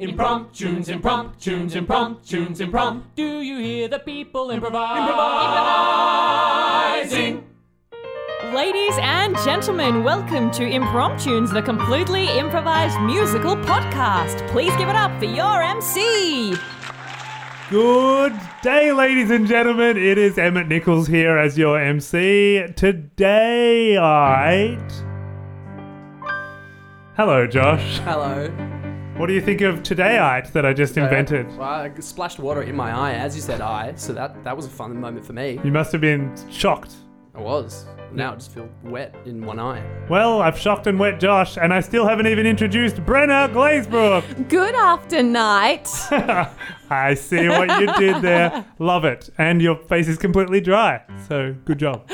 Impromptunes, impromptunes, impromptunes, impromptu. Do you hear the people improvise? Improvising. Ladies and gentlemen, welcome to Impromptunes, the completely improvised musical podcast. Please give it up for your MC. Good day, ladies and gentlemen. It is Emmett Nichols here as your MC. Today, I. Hello, Josh. Hello. What do you think of today, it that I just invented? Uh, well, I splashed water in my eye as you said I, so that, that was a fun moment for me. You must have been shocked. I was. Now I just feel wet in one eye. Well, I've shocked and wet Josh, and I still haven't even introduced Brenna Glazebrook. Good after night. I see what you did there. Love it. And your face is completely dry. So, good job.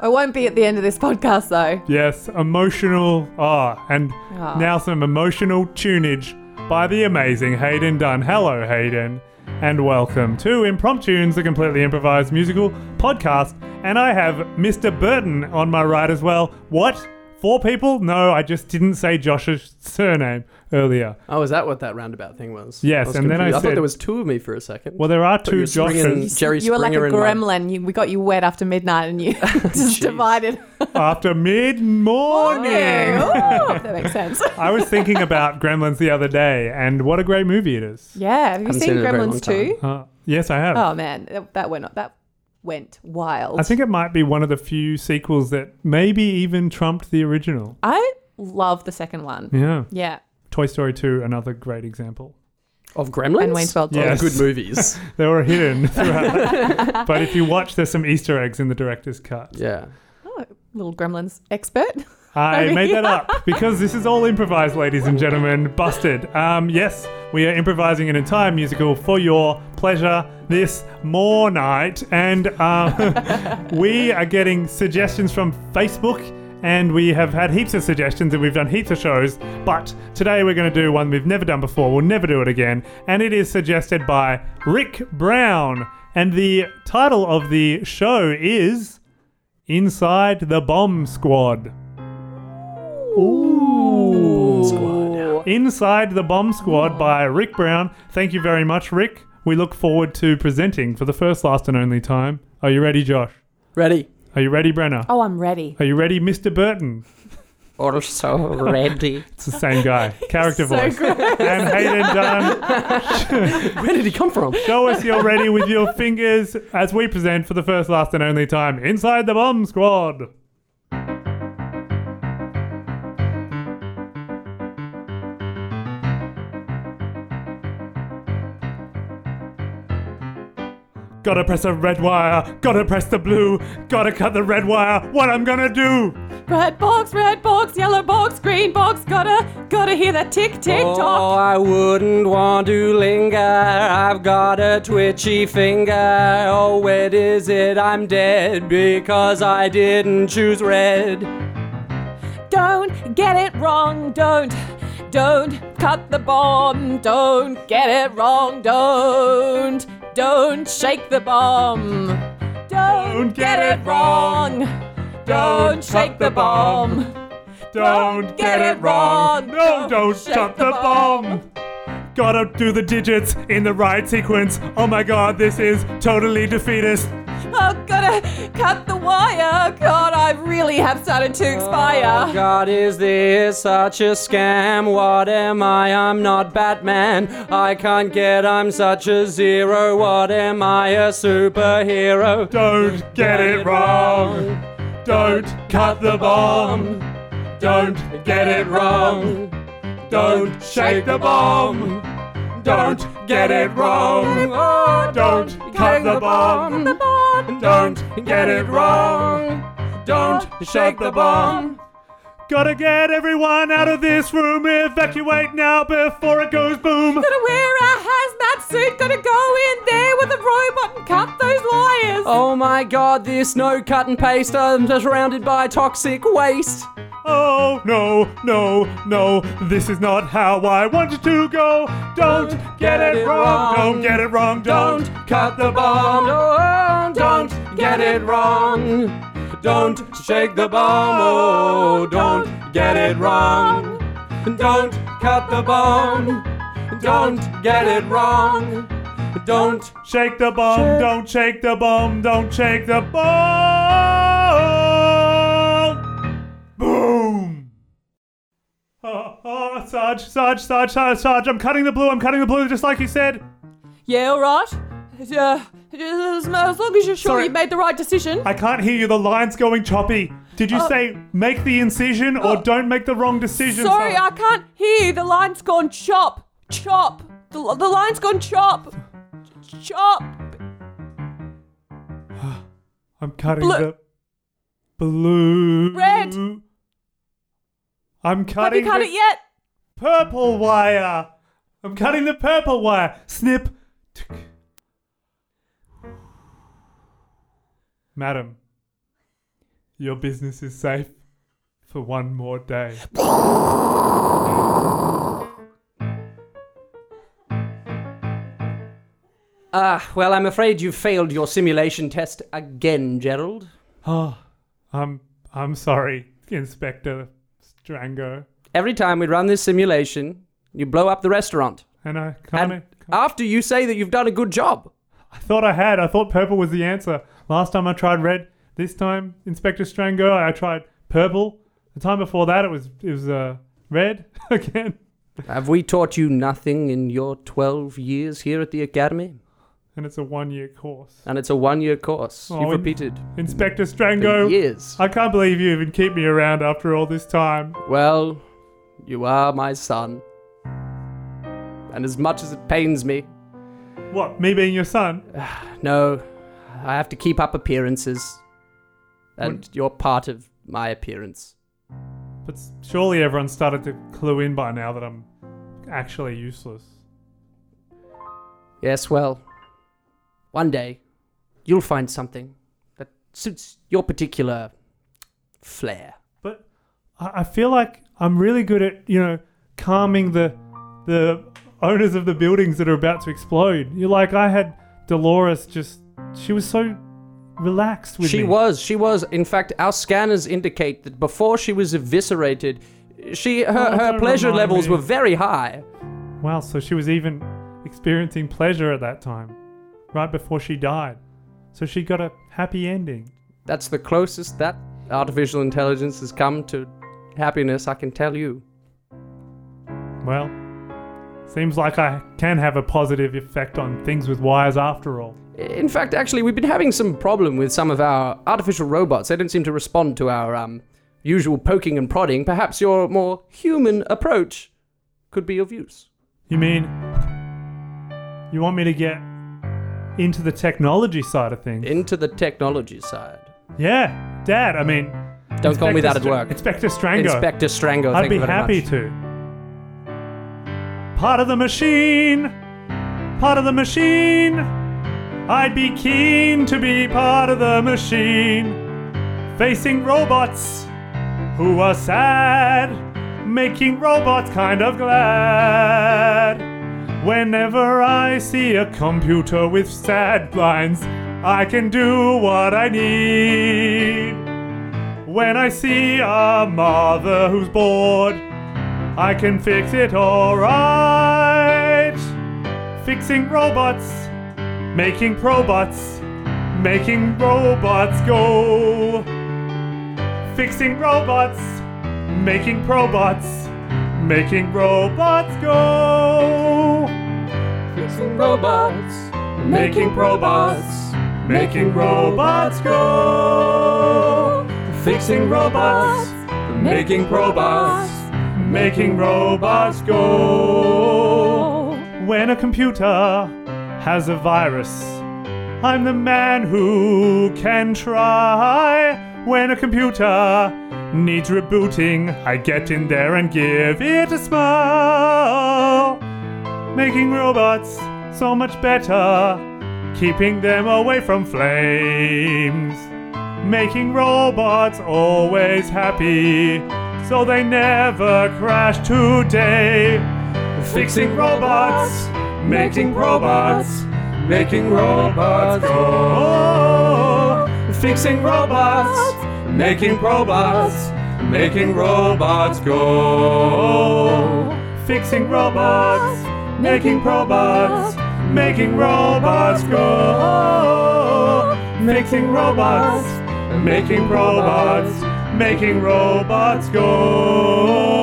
I won't be at the end of this podcast though. Yes, emotional. Ah, and Ah. now some emotional tunage by the amazing Hayden Dunn. Hello, Hayden, and welcome to Impromptunes, the completely improvised musical podcast. And I have Mr. Burton on my right as well. What? Four people? No, I just didn't say Josh's surname earlier. Oh, is that what that roundabout thing was? Yes, was and then I confused. I thought said- there was two of me for a second. Well, there are two were springing Joshes Jerry you were like a Springer in my- gremlin. You, we got you wet after midnight and you just divided. after mid morning. Ooh, that makes sense. I was thinking about Gremlins the other day, and what a great movie it is. Yeah, have you Haven't seen seen it in a very long Gremlins too? Uh, yes, I have. Oh man, that, that went that went wild. I think it might be one of the few sequels that maybe even trumped the original. I love the second one. Yeah. Yeah, Toy Story 2, another great example. Of Gremlins? and Wayne's World. Oh, Yes. good movies. They were hidden throughout. but if you watch, there's some Easter eggs in the director's cut. yeah. Oh, little Gremlins expert. I made that up because this is all improvised, ladies and gentlemen. Busted. Um, yes, we are improvising an entire musical for your pleasure this more night, and um, we are getting suggestions from Facebook. And we have had heaps of suggestions and we've done heaps of shows. But today we're going to do one we've never done before. We'll never do it again. And it is suggested by Rick Brown. And the title of the show is Inside the Bomb Squad. Ooh. Inside the Bomb Squad by Rick Brown. Thank you very much, Rick. We look forward to presenting for the first, last, and only time. Are you ready, Josh? Ready? Are you ready, Brenna? Oh, I'm ready. Are you ready, Mr. Burton? Also ready. It's the same guy. Character So voice. great. And Hayden Dunn, Where did he come from? show us you're ready with your fingers as we present for the first, last, and only time Inside the Bomb Squad. Gotta press the red wire, gotta press the blue, gotta cut the red wire, what I'm gonna do? Red box, red box, yellow box, green box. Gotta, gotta hear that tick, tick, Oh, tock. Oh, I wouldn't want to linger. I've got a twitchy finger. Oh, where is it? I'm dead because I didn't choose red. Don't get it wrong. Don't, don't cut the bomb. Don't get it wrong. Don't, don't shake the bomb. Don't, get, it wrong. Don't shake the bomb. Don't get it wrong. No, don't shut the bomb. Gotta do the digits in the right sequence. Oh my god, this is totally defeatist. Oh, cut the wire. God, I really have started to Oh, expire. God, is this such a scam? What am I? I'm not Batman. I can't get, I'm such a zero. What am I? A superhero. Don't get it wrong. Don't cut the bomb. Don't get it wrong. Don't shake the bomb. Don't get it wrong. Don't cut the bomb. Don't get it wrong. Don't shake the bomb. Gotta get everyone out of this room. Evacuate now before it goes boom. Gotta wear a hazmat suit. Gotta go in there with a robot and cut those wires. Oh my god, this no cut and paste. I'm surrounded by toxic waste. Oh, no, no, no, this is not how I wanted to go. Don't get it wrong, don't get it wrong, don't cut the bomb. Don't, oh, oh, don't get it wrong. Don't shake the bomb. Oh, don't get it wrong. Don't cut the bomb. Don't get it wrong. Don't. Shake the bomb, Shake. don't shake the bomb, don't shake the bomb. Boom. Oh, oh, Sarge, Sarge, Sarge, Sarge, Sarge, I'm cutting the blue, I'm cutting the blue, just like you said. Yeah, all right. Uh, as, long as you're sure Sorry. you made the right decision. I can't hear you, the line's going choppy. Did you Oh. say make the incision or Oh. don't make the wrong decision? Sorry, I can't hear you. The line's gone chop. Chop. The, the line's gone chop. Chop. I'm cutting Blue. the blue. Red. I'm Have cutting you cut the it yet? purple wire. I'm cutting the purple wire. Snip. Tick. Madam, your business is safe for one more day. Ah, well, I'm afraid you've failed your simulation test again, Gerald. Oh, I'm I'm sorry, Inspector Strango. Every time we run this simulation, you blow up the restaurant. And I And after you say that you've done a good job. I thought I had. I thought purple was the answer. Last time I tried red. This time, Inspector Strango, I tried purple. The time before that, it was it was uh, red again. Have we taught you nothing in your 12 years here at the Academy? And it's a one-year course. And it's a one year course. Oh, You've repeated Inspector Strango, years. I can't believe you even keep me around after all this time. Well, you are my son. And as much as it pains me, What? Me being your son? no, I have to keep up appearances. And you're part of my appearance. But surely everyone started to clue in by now that I'm actually useless. Yes, well, one day you'll find something that suits your particular flair. But I feel like I'm really good at, you know, calming the the owners of the buildings that are about to explode. You're like I had Dolores just she was so relaxed with she me. was, she was. In fact, our scanners indicate that before she was eviscerated, she her, Oh, her pleasure levels me. were very high. Wow, so she was even experiencing pleasure at that time, right before she died. So she got a happy ending. That's the closest that artificial intelligence has come to happiness, I can tell you. Well, seems like I can have a positive effect on things with wires after all. In fact, actually, we've been having some problem with some of our artificial robots. They don't seem to respond to our um, usual poking and prodding. Perhaps your more human approach could be of use. You mean you want me to get into the technology side of things? Into the technology side. yeah, Dad. I mean, Don't call me that at Inspector work. Inspector Strango. Inspector Strango, I'd thank be you very happy much. to. Part of the machine. Part of the machine. I'd be keen to be part of the machine. Facing robots who are sad. Making robots kind of glad. Whenever I see a computer with sad lines, I can do what I need. When I see a mother who's bored, I can fix it alright. Fixing robots, making probots, making robots go. Fixing robots, making probots, making robots go. Fixing robots. Making robots, making robots go. Fixing robots, making robots, making robots go. When a computer has a virus, I'm the man who can try. When a computer needs rebooting, I get in there and give it a smile. Making robots so much better, keeping them away from flames. Making robots always happy, so they never crash today. Fixing robots, making robots, making robots go. Fixing robots, making robots, making robots go. Fixing robots, making robots, making robots go, fixing robots, making robots, making robots go.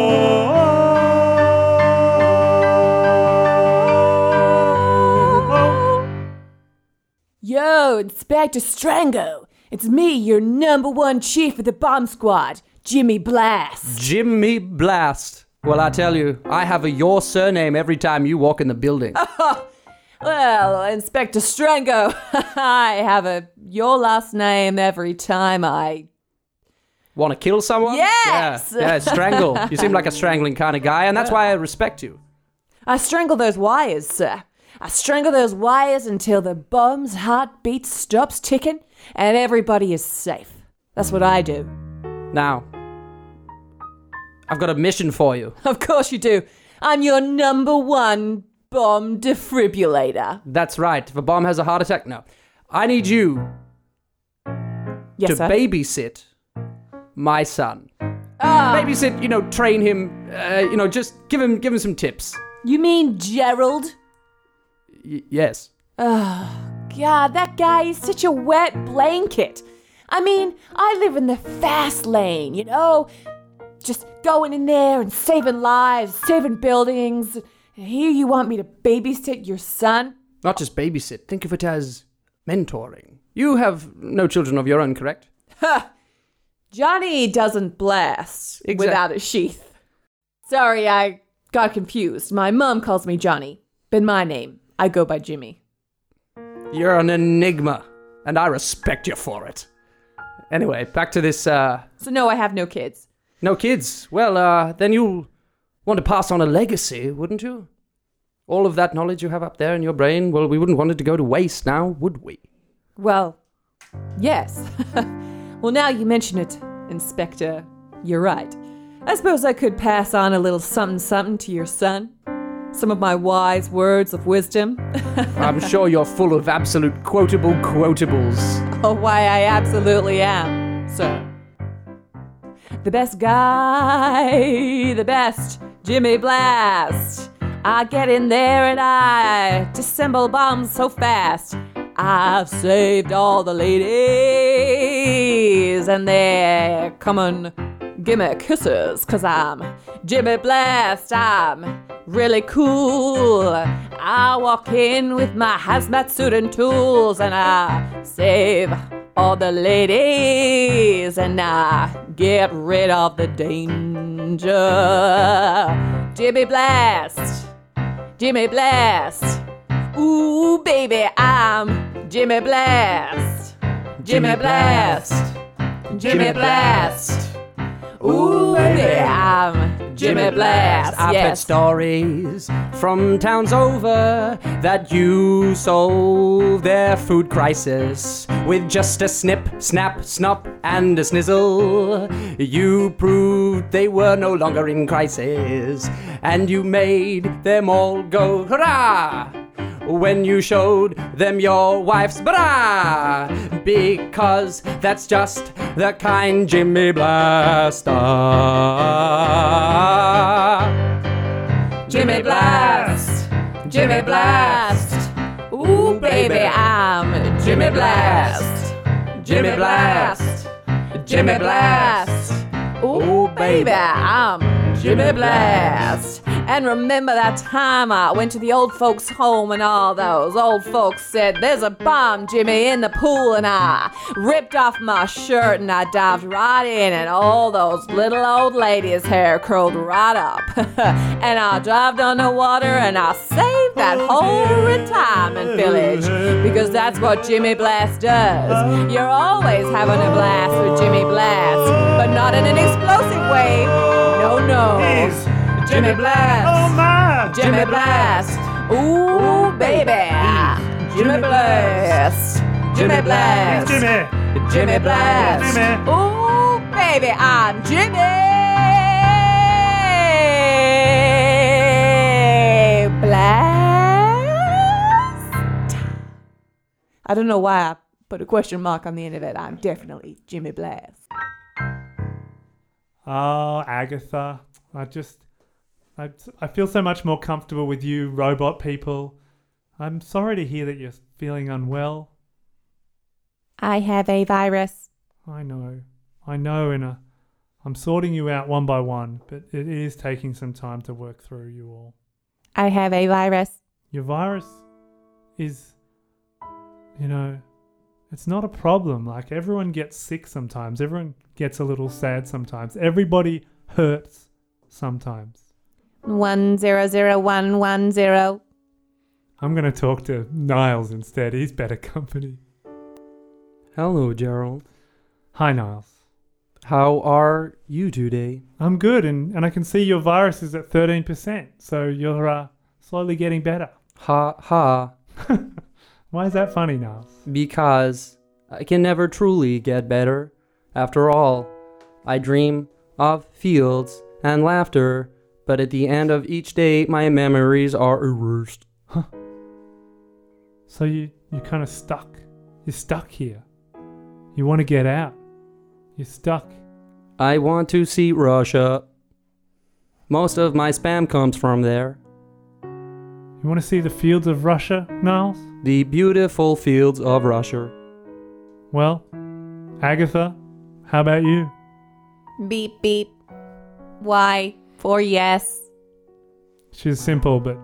Yo, Inspector Strango. It's me, your number one chief of the bomb squad, Jimmy Blast. Jimmy Blast. Well, I tell you, I have a your surname every time you walk in the building. Well, Inspector Strango, I have a your last name every time I. Want to kill someone? Yes! Yeah, yeah, strangle. You seem like a strangling kind of guy, and that's why I respect you. I strangle those wires, sir. I strangle those wires until the bomb's heartbeat stops ticking and everybody is safe. That's what I do. Now, I've got a mission for you. Of course you do. I'm your number one bomb defibrillator. That's right. If a bomb has a heart attack, no. I need you Yes, to sir. babysit my son. Ah, Babysit, you know, train him. Uh, you know, just give him give him some tips. you mean Gerald? Y- yes. Oh, God, that guy is such a wet blanket. I mean, I live in the fast lane, you know? Just going in there and saving lives, saving buildings. And here you want me to babysit your son? Not just babysit. Think of it as mentoring. You have no children of your own, correct? Johnny doesn't blast Exact- without a sheath. Sorry, I got confused. My mom calls me Johnny, but my name, I go by Jimmy. You're an enigma, and I respect you for it. Anyway, back to this. Uh, So, no, I have no kids. No kids. Well, uh, then you'll want to pass on a legacy, wouldn't you? All of that knowledge you have up there in your brain. Well, we wouldn't want it to go to waste now, would we? Well, yes. well, now you mention it, Inspector, you're right. I suppose I could pass on a little something something to your son. Some of my wise words of wisdom. I'm sure you're full of absolute quotable quotables. oh, why I absolutely am, sir. The best guy, the best, Jimmy Blast. I get in there and I dissemble bombs so fast. I've saved all the ladies and they're coming give me kisses cause I'm Jimmy Blast. I'm really cool. I walk in with my hazmat suit and tools and I save all the ladies and I get rid of the danger. Jimmy Blast. Jimmy Blast. Ooh, baby, I'm Jimmy Blast. Jimmy Blast. Jimmy Blast. Ooh, baby, I'm Jimmy Blast. I've heard stories from towns over that you solved their food crisis with just a snip, snap, snop, and a snizzle. You proved they were no longer in crisis, and you made them all go hurrah! When you showed them your wife's bra because that's just the kind Jimmy Blast. Jimmy Blast. Jimmy Blast. Ooh, baby, I'm Jimmy Blast. Jimmy Blast. Jimmy Blast. Ooh, baby, I'm Jimmy Blast. And remember that time I went to the old folks' home and all those old folks said, There's a bomb, Jimmy, in the pool. And I ripped off my shirt and I dived right in, and all those little old ladies' hair curled right up. and I dived underwater and I saved that whole retirement village because that's what Jimmy Blast does. You're always having a blast with Jimmy Blast, but not in an explosive way. No, no. Jimmy Blast. Oh my! Jimmy Blast. Ooh, baby. Jimmy Blast. Jimmy Blast. Jimmy! Jimmy Blast. Jimmy. Ooh, baby, I'm Jimmy Blast. I don't know why I put a question mark on the end of it. I'm definitely Jimmy Blast. Oh, Agatha. I just I, I feel so much more comfortable with you, robot people. I'm sorry to hear that you're feeling unwell. I have a virus. I know. I know, and uh, I'm sorting you out one by one, but it is taking some time to work through you all. I have a virus. Your virus is, you know, it's not a problem. Like, everyone gets sick sometimes, everyone gets a little sad sometimes, everybody hurts sometimes. One zero zero one one zero. I'm going to talk to Niles instead. He's better company. Hello, Gerald. Hi, Niles. How are you today? I'm good, and, and I can see your virus is at 13%, so you're uh, slowly getting better. Ha ha. Why is that funny, Niles? Because I can never truly get better. After all, I dream of fields and laughter, but at the end of each day, my memories are erased. Huh. So you, you're kind of stuck. You're stuck here. You want to get out. You're stuck. I want to see Russia. Most of my spam comes from there. You want to see the fields of Russia, Niles? The beautiful fields of Russia. Well, Agatha, how about you? Beep beep. Y for yes. She's simple, but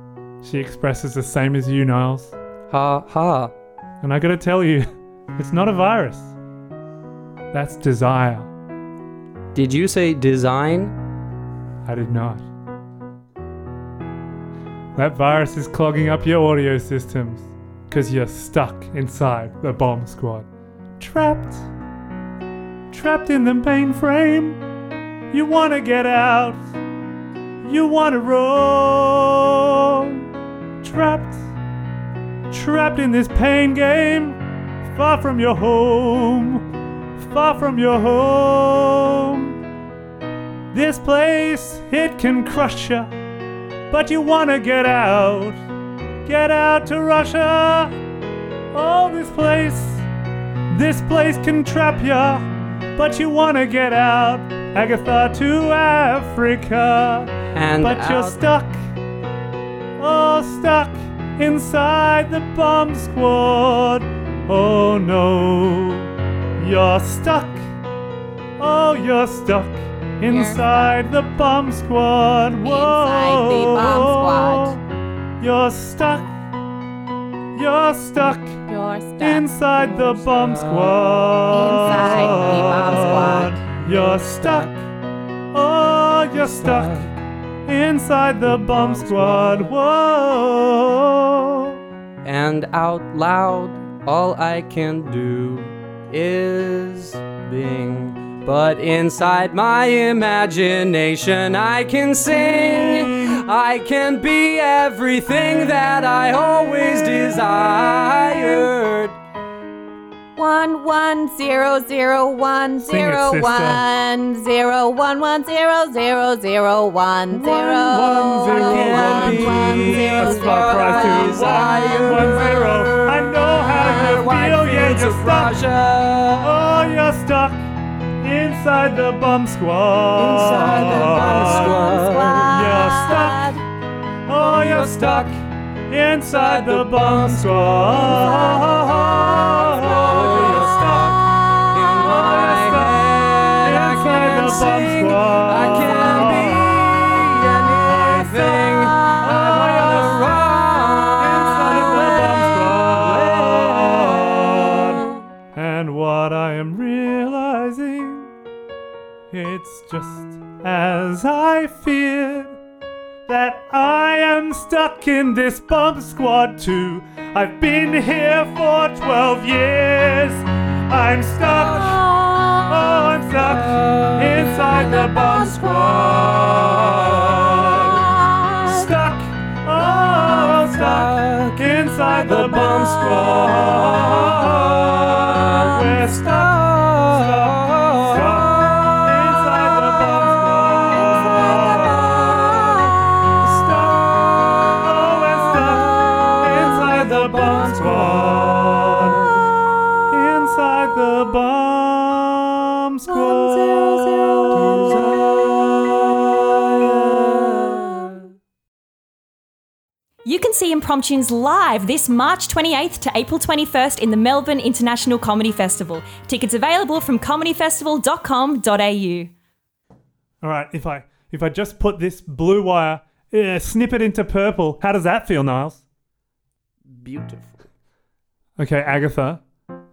she expresses the same as you, Niles. Ha ha. And I gotta tell you, it's not a virus. That's desire. Did you say design? I did not. That virus is clogging up your audio systems because you're stuck inside the bomb squad. Trapped. Trapped in the mainframe. You want to get out. You want to roam. Trapped. Trapped in this pain game. Far from your home. Far from your home. This place, it can crush ya, but you wanna get out. Get out to Russia. Oh, this place, this place can trap ya, but you wanna get out. Agatha to Africa, And but you're stuck. Oh, stuck inside the bomb squad. Oh no, you're stuck. Oh, you're stuck inside the bomb squad. Whoa. Inside the bomb squad. You're stuck. You're stuck You're stuck. inside the bomb squad. Inside the bomb squad. You're stuck. Oh, you're stuck inside the bomb squad. Whoa. And out loud, all I can do is bing. But inside my imagination, I can sing. I can be everything that I always desired. One one zero zero one it, zero sister. one zero one one zero zero zero one zero One, zero, one one, one B. zero A spot prize to zero one, one, zero. I know how you feel, yeah, you're stuck. Oh, you're stuck inside the bum squad. Inside the bum squad. You're stuck. Oh, you're stuck inside the bum squad. Squad. I can't be anything I of the squad. And what I am realizing, it's just as I feared that I am stuck in this bump squad too. I've been here for 12 years. I'm stuck. Oh, I'm stuck inside the bump squad. Stuck. Oh, stuck inside the bump squad. We're stuck. Stuck. I'm stuck Inside the bomb squad. see Impromptunes live this March 28th to April 21st in the Melbourne International Comedy Festival. Tickets available from comedyfestival.com.au. All right, if I if I just put this blue wire, uh, snip it into purple, how does that feel, Niles? Beautiful. Okay, Agatha.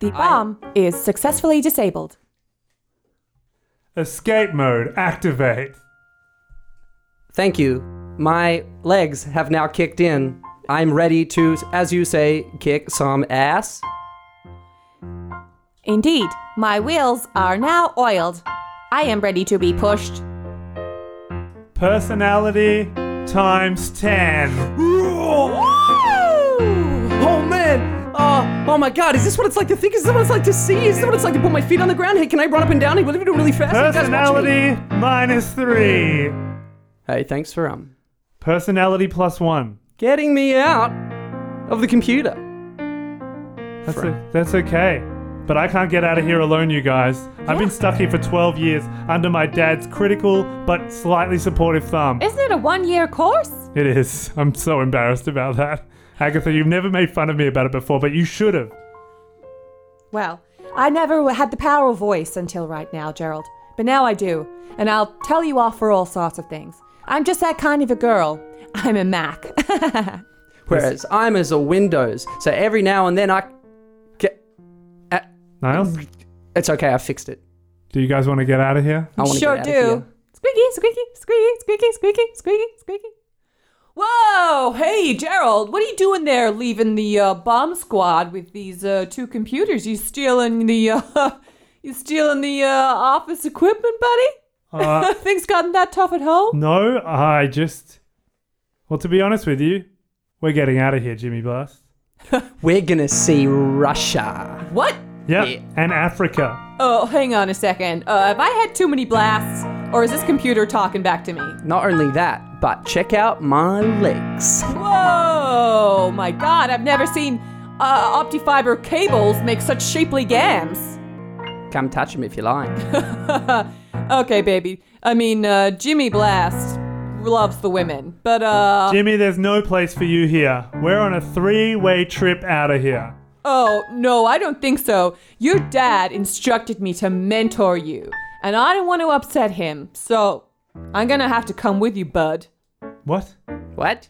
The bomb is successfully disabled. Escape mode activate. Thank you. My legs have now kicked in. I'm ready to, as you say, kick some ass. Indeed, my wheels are now oiled. I am ready to be pushed. Personality times 10. Oh man! My god, is this what it's like to think? Is this what it's like to see? Is this what it's like to put my feet on the ground? Hey, can I run up and down? Hey, will you do it really fast? Hey, guys, watch me. Personality minus 3. Hey, thanks for um Personality plus 1. getting me out of the computer. That's, o- that's okay. But I can't get out of here alone, you guys. I've been stuck here for 12 years under my dad's critical but slightly supportive thumb. Isn't it a one year course? It is. I'm so embarrassed about that. Agatha, you've never made fun of me about it before, but you should have. Well, I never had the power of voice until right now, Gerald. But now I do. And I'll tell you off for all sorts of things. I'm just that kind of a girl. I'm a Mac. Whereas I'm as a Windows, so every now and then I get. Uh, Niles, it's okay, I fixed it. do you guys want to get out of here? I want to sure get out of do. Squeaky, squeaky, squeaky, squeaky, squeaky, squeaky, squeaky. Whoa! Hey, Gerald, what are you doing there leaving the uh, bomb squad with these uh, two computers? You stealing the uh, you stealing the uh, office equipment, buddy? Uh, Things gotten that tough at home? no, I just. Well, to be honest with you, we're getting out of here, Jimmy Blast. We're gonna see Russia. What? Yep, Yeah. and Africa. Oh, hang on a second. Uh, have I had too many blasts, or is this computer talking back to me? Not only that, but check out my legs. Whoa! My God, I've never seen uh, optifiber cables make such shapely gams. Come touch them if you like. okay, baby. I mean, uh, Jimmy Blast loves the women, but uh, Jimmy, there's no place for you here. We're on a three way trip out of here. oh no, I don't think so. Your dad instructed me to mentor you, and I didn't want to upset him, so I'm gonna have to come with you, bud. What? What?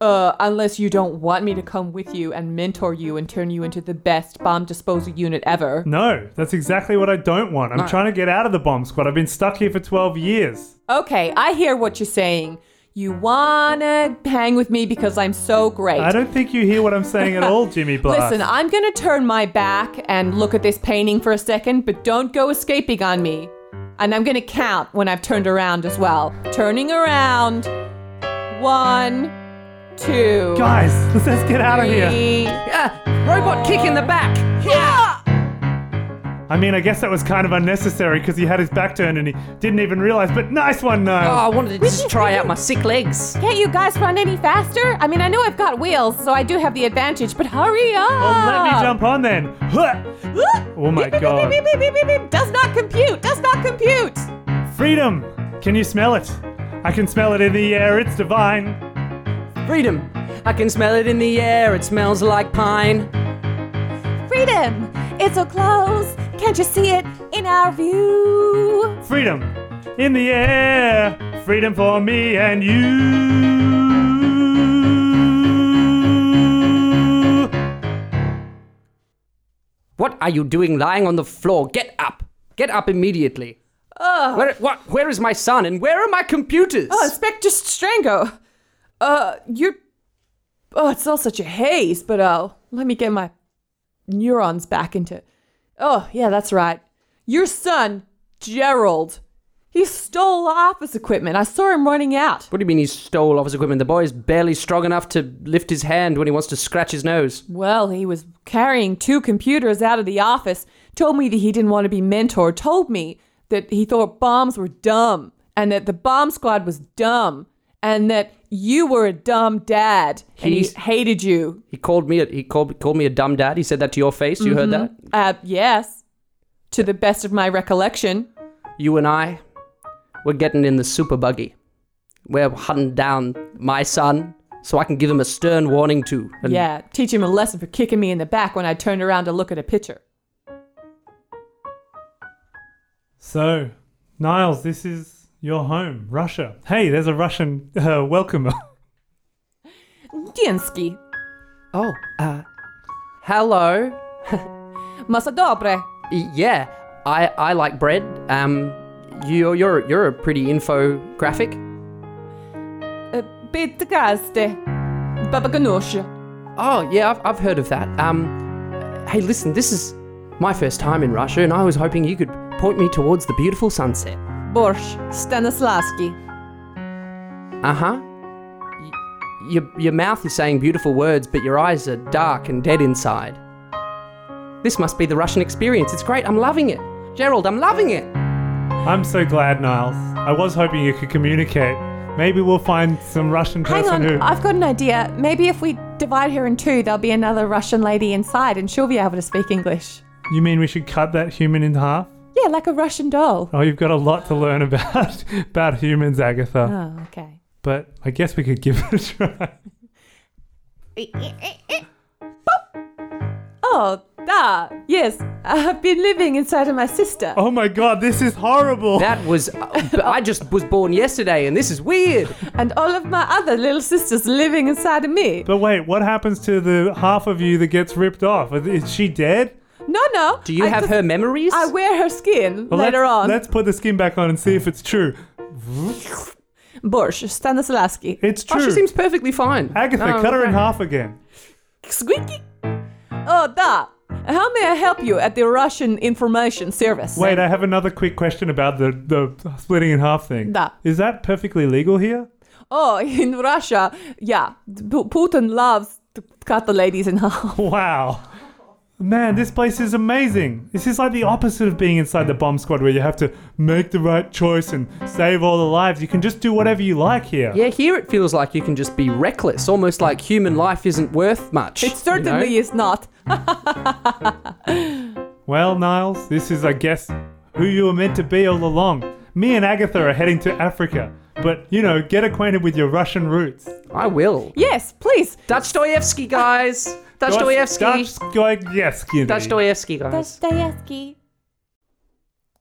Uh, unless you don't want me to come with you and mentor you and turn you into the best bomb disposal unit ever. No, that's exactly what I don't want. I'm No. trying to get out of the bomb squad. I've been stuck here for 12 years. Okay, I hear what you're saying. You wanna hang with me because I'm so great. I don't think you hear what I'm saying at all, Jimmy Blast. Listen, I'm gonna turn my back and look at this painting for a second, but don't go escaping on me. And I'm gonna count when I've turned around as well. Turning around. One, two, Guys, let's, let's get out of here. three. Ah, robot kick in the back. Yeah. I mean, I guess that was kind of unnecessary because he had his back turned and he didn't even realize, but nice one, Oh, I wanted to just try out my sick legs. Can't you guys run any faster? I mean, I know I've got wheels, so I do have the advantage, but hurry up! well, let me jump on then. Oh my Beep, beep, god. beep, beep, beep, beep, beep. Does not compute. Does not compute. Freedom! Can you smell it? I can smell it in the air, it's divine. Freedom. I can smell it in the air. It smells like pine. Freedom. It's so close. Can't you see it in our view? Freedom in the air, freedom for me and you. What are you doing lying on the floor? Get up. Get up immediately. Where, what, where is my son and where are my computers? Oh, Inspector Strango. Uh, you're. Oh, it's all such a haze, but uh, let me get my neurons back into. Oh, yeah, that's right. Your son, Gerald, He stole office equipment. I saw him running out. What do you mean he stole office equipment? The boy is barely strong enough to lift his hand when he wants to scratch his nose. Well, he was carrying two computers out of the office, told me that he didn't want to be mentored, told me that he thought bombs were dumb, and that the bomb squad was dumb, and that you were a dumb dad, and he hated you. He called me a, he called called me a dumb dad. He said that to your face. You heard that? Uh, yes, to the best of my recollection. You and I, we're getting in the super buggy. We're hunting down my son so I can give him a stern warning too. And Yeah, teach him a lesson for kicking me in the back when I turned around to look at a picture. So, Niles, this is your home, Russia. Hey, there's a Russian uh, welcomer. Diensky. Oh, uh, hello. Masa dobre. Yeah, I I like bread. Um, you you're you're a pretty infographic. Pitkaste. Baba ganoush. Oh yeah, I've, I've heard of that. Um, hey, listen, this is my first time in Russia, and I was hoping you could point me towards the beautiful sunset. Borsch. Stanislavski. Uh huh. Y- your your mouth is saying beautiful words, but your eyes are dark and dead inside. This must be the Russian experience. It's great. I'm loving it. Gerald, I'm loving it. I'm so glad, Niles. I was hoping you could communicate. Maybe we'll find some Russian Hang person on, who. I've got an idea. Maybe if we divide her in two, there'll be another Russian lady inside and she'll be able to speak English. You mean we should cut that human in half? Yeah, like a Russian doll. Oh, you've got a lot to learn about about humans, Agatha. Oh, okay. But I guess we could give it a try. Oh, da. Yes, I've been living inside of my sister. Oh my god, this is horrible. That was. uh, I just was born yesterday, and this is weird. And all of my other little sisters living inside of me. But wait, what happens to the half of you that gets ripped off? Is she dead? No, no. Do you I have just- her memories? I wear her skin Well, later let's, on. Let's put the skin back on and see if it's true. Borsch, Stanislavski. It's Oh, true. she seems perfectly fine. Agatha, Oh, cut her in okay. half again. Squeaky. Oh, da. How may I help you at the Russian Information Service? Wait, I have another quick question about the, the splitting in half thing. Da. Is that perfectly legal here? Oh, in Russia, yeah, P- Putin loves to cut the ladies in half. Wow. Man, this place is amazing. This is like the opposite of being inside the bomb squad where you have to make the right choice and save all the lives. You can just do whatever you like here. Yeah, here it feels like you can just be reckless, almost like human life isn't worth much. It you certainly know? is not. Well, Niles, this is, I guess, who you were meant to be all along. Me and Agatha are heading to Africa. But, you know, get acquainted with your Russian roots. I will. Yes, please. Dostoevsky, guys. Dostoevsky. Dostoevsky. Dostoevsky, guys. Dostoevsky.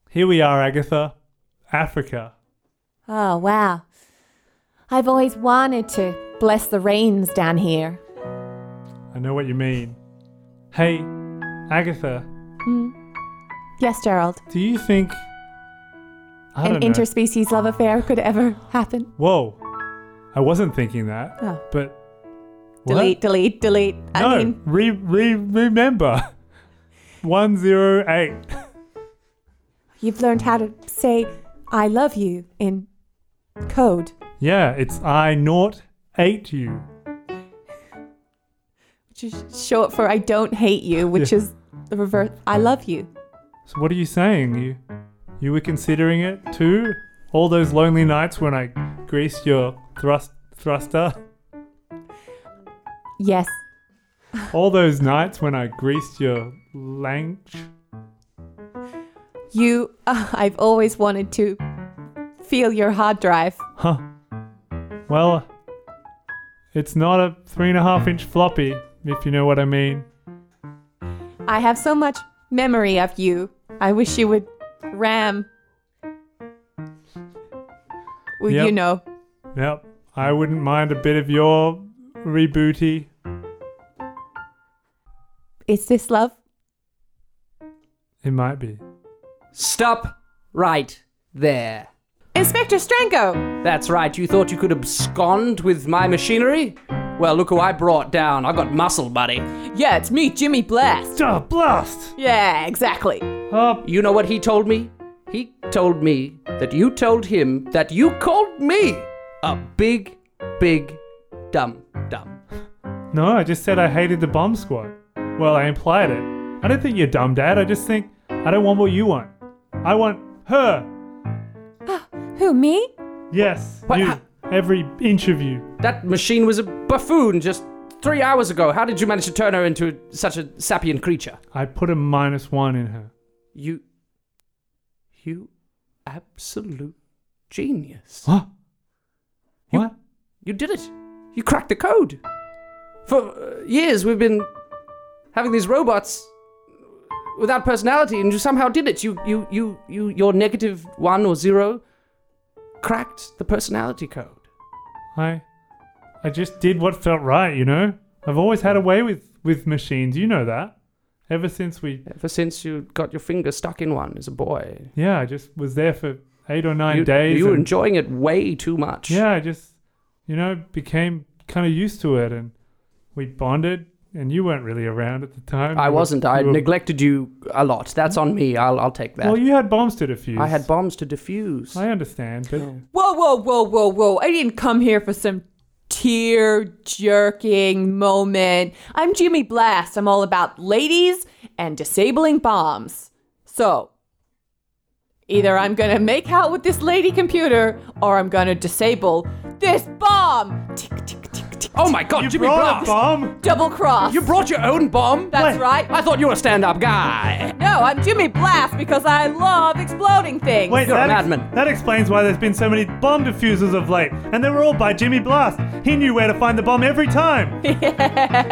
Here we are, Agatha. Africa. Oh, wow. I've always wanted to bless the rains down here. I know what you mean. Hey, Agatha, hmm? Yes, Gerald. do you think. I An know. interspecies love affair could ever happen. Whoa. I wasn't thinking that. Oh. But. What? Delete, delete, delete. No, I mean, re, re, remember. 108. you've learned how to say I love you in code, Yeah, it's I naught eight you. which is short for I don't hate you, which Yeah. is the reverse. I love you. So what are you saying? You you were considering it too? All those lonely nights when I greased your thrust thruster? Yes. All those nights when I greased your lanch? You, uh, I've always wanted to feel your hard drive. Huh. Well, it's not a three and a half inch floppy, if you know what I mean. I have so much memory of you. I wish you would ram. Well, Yep. you know. Yep. I wouldn't mind a bit of your rebooty. Is this love? It might be. Stop right there. Inspector Strango! That's right, you thought you could abscond with my machinery? Well, look who I brought down. I got muscle, buddy. Yeah, it's me, Jimmy Blast. Duh, blast! Yeah, exactly. You know what he told me? He told me that you told him that you called me a big, big, dumb, dumb. No, I just said I hated the bomb squad. Well, I implied it. I don't think you're dumb, Dad. I just think I don't want what you want. I want her. Who, me? Yes, What? you. Ha- Every inch of you. That machine was a buffoon just three hours ago. How did you manage to turn her into such a sapient creature? I put a minus one in her. You. You absolute genius. What? You- What? You did it. You cracked the code. For uh, years, we've been having these robots without personality, and you somehow did it. You, you, you, you, your negative one or zero cracked the personality code. I, I just did what felt right. You know. I've always had a way with with machines. You know that. Ever since we, Ever since you got your finger stuck in one as a boy, yeah, I just was there for eight or nine you, days. you were and- enjoying it way too much. Yeah, I just, you know, became kind of used to it, and we bonded. And you weren't really around at the time. I You wasn't. I were- neglected you a lot. That's on me. I'll, I'll take that. Well, you had bombs to defuse. I had bombs to defuse. I understand, but Whoa, whoa, whoa, whoa, whoa. I didn't come here for some tear jerking moment. I'm Jimmy Blast. I'm all about ladies and disabling bombs. So, either I'm gonna make out with this lady computer or I'm gonna disable this bomb. Tick, tick, tick, tick. Oh my God, you Jimmy brought a Blast! bomb. Double cross. You brought your own bomb? That's Wait. right. I thought you were a stand-up guy. No, I'm Jimmy Blast because I love exploding things. Wait, You're a that, ex- madman. that explains why there's been so many bomb diffusers of late, and they were all by Jimmy Blast. He knew where to find the bomb every time.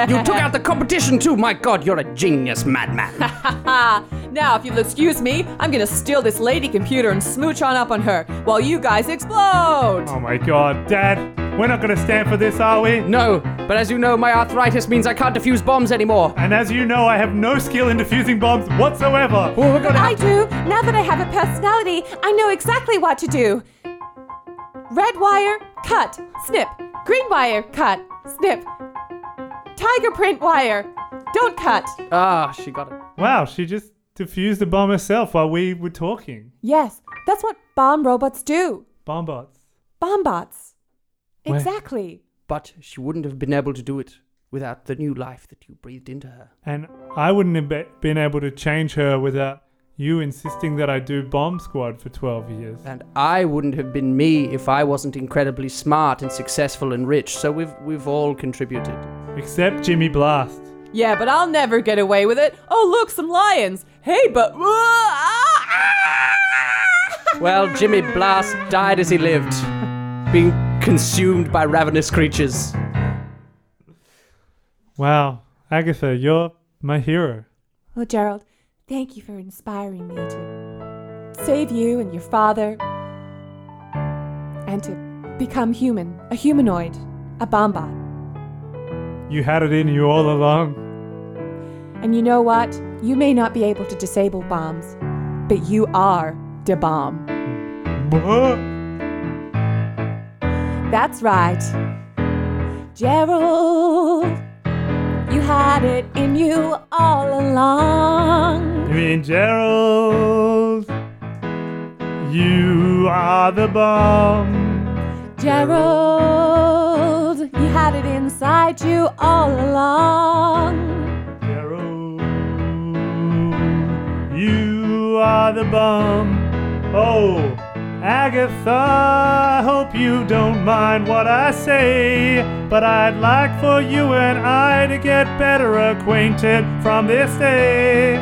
You took out the competition too. My God, you're a genius, madman. Ah, now, if you'll excuse me, I'm gonna steal this lady computer and smooch on up on her while you guys explode. oh my God, Dad, we're not going to stand for this, are we? no, but as you know, my arthritis means I can't defuse bombs anymore. And as you know, I have no skill in defusing bombs whatsoever. Well, we're gonna I do. Now that I have a personality, I know exactly what to do. Red wire, cut, snip. Green wire, cut, snip. Tiger print wire, don't cut. Ah, she got it. Wow, she just defused the bomb herself while we were talking. Yes, that's what bomb robots do. Bomb bots. Bomb bots. Where- Exactly. But she wouldn't have been able to do it without the new life that you breathed into her. And I wouldn't have be- been able to change her without you insisting that I do Bomb Squad for 12 years. And I wouldn't have been me if I wasn't incredibly smart and successful and rich. So we've we've all contributed. Except Jimmy Blast. Yeah, but I'll never get away with it. Oh, look, some lions. Hey, but. Well, Jimmy Blast died as he lived, being consumed by ravenous creatures. Wow, Agatha, you're my hero. Well, Gerald, thank you for inspiring me to save you and your father and to become human, a humanoid, a bombot. You had it in you all along. And you know what? You may not be able to disable bombs, but you are the bomb. That's right. Gerald, you had it in you all along. You mean Gerald? You are the bomb. Gerald, you had it inside you all along. Gerald, you are the bomb. Oh, Agatha, I hope you don't mind what I say, but I'd like for you and I to get better acquainted from this day.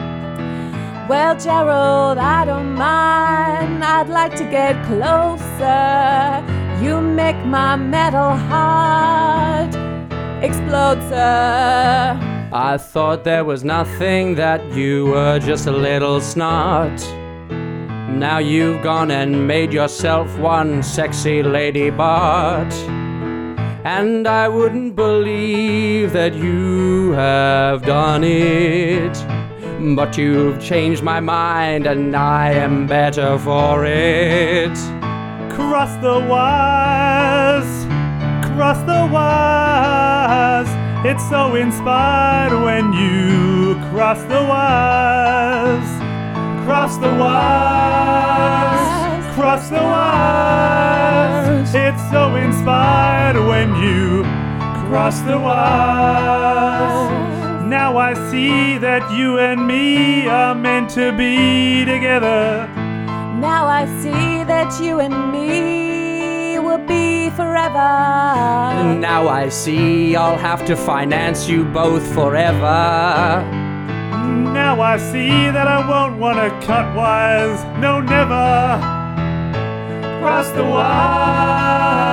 Well, Gerald, I don't mind. I'd like to get closer. You make my metal heart explode, sir. I thought there was nothing, that you were just a little snot. Now you've gone and made yourself one sexy lady bot. And I wouldn't believe that you have done it. But you've changed my mind, and I am better for it. Cross the wires, cross the wires. It's so inspired when you cross the wires, cross the wires, cross the wires. It's so inspired when you cross the wires. Now I see that you and me are meant to be together. Now I see that you and me will be forever. Now I see I'll have to finance you both forever. Now I see that I won't want to cut wires. No, never. Cross the wires.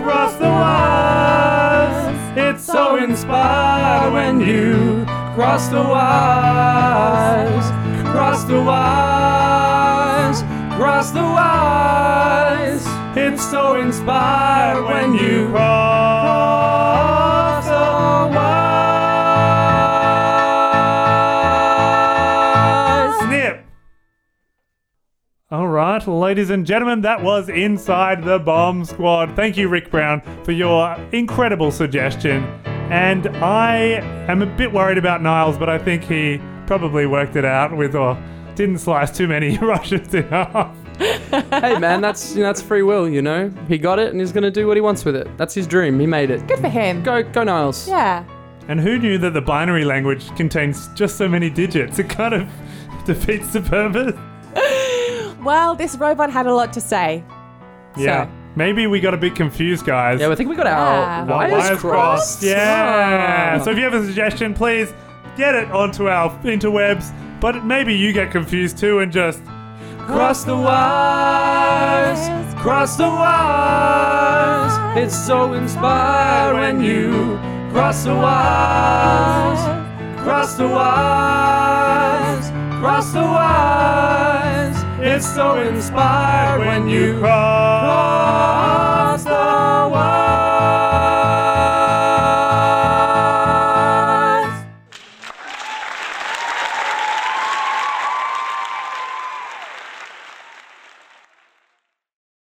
Cross the wires. It's so inspired when you cross the wires. Cross the wires. Cross the wires. It's so inspired when you cross right, ladies and gentlemen, that was Inside the Bomb Squad. Thank you, Rick Brown, for your incredible suggestion. And I am a bit worried about Niles, but I think he probably worked it out with or didn't slice too many Russians in half. hey man, that's you know, that's free will, you know. He got it and he's gonna do what he wants with it. That's his dream. He made it. Good for him. Go go Niles. Yeah. And who knew that the binary language contains just so many digits? It kind of defeats the purpose. Well, this robot had a lot to say. Yeah. So- Maybe we got a bit confused, guys. Yeah, I think we got our Yeah. Our wires, crossed. Yeah. Ah. So if you have a suggestion, please get it onto our interwebs. But maybe you get confused too and just cross the wires, cross the wires. It's so inspiring when you cross the wires, cross the wires, cross the wires. It's so inspired when you cross the wires.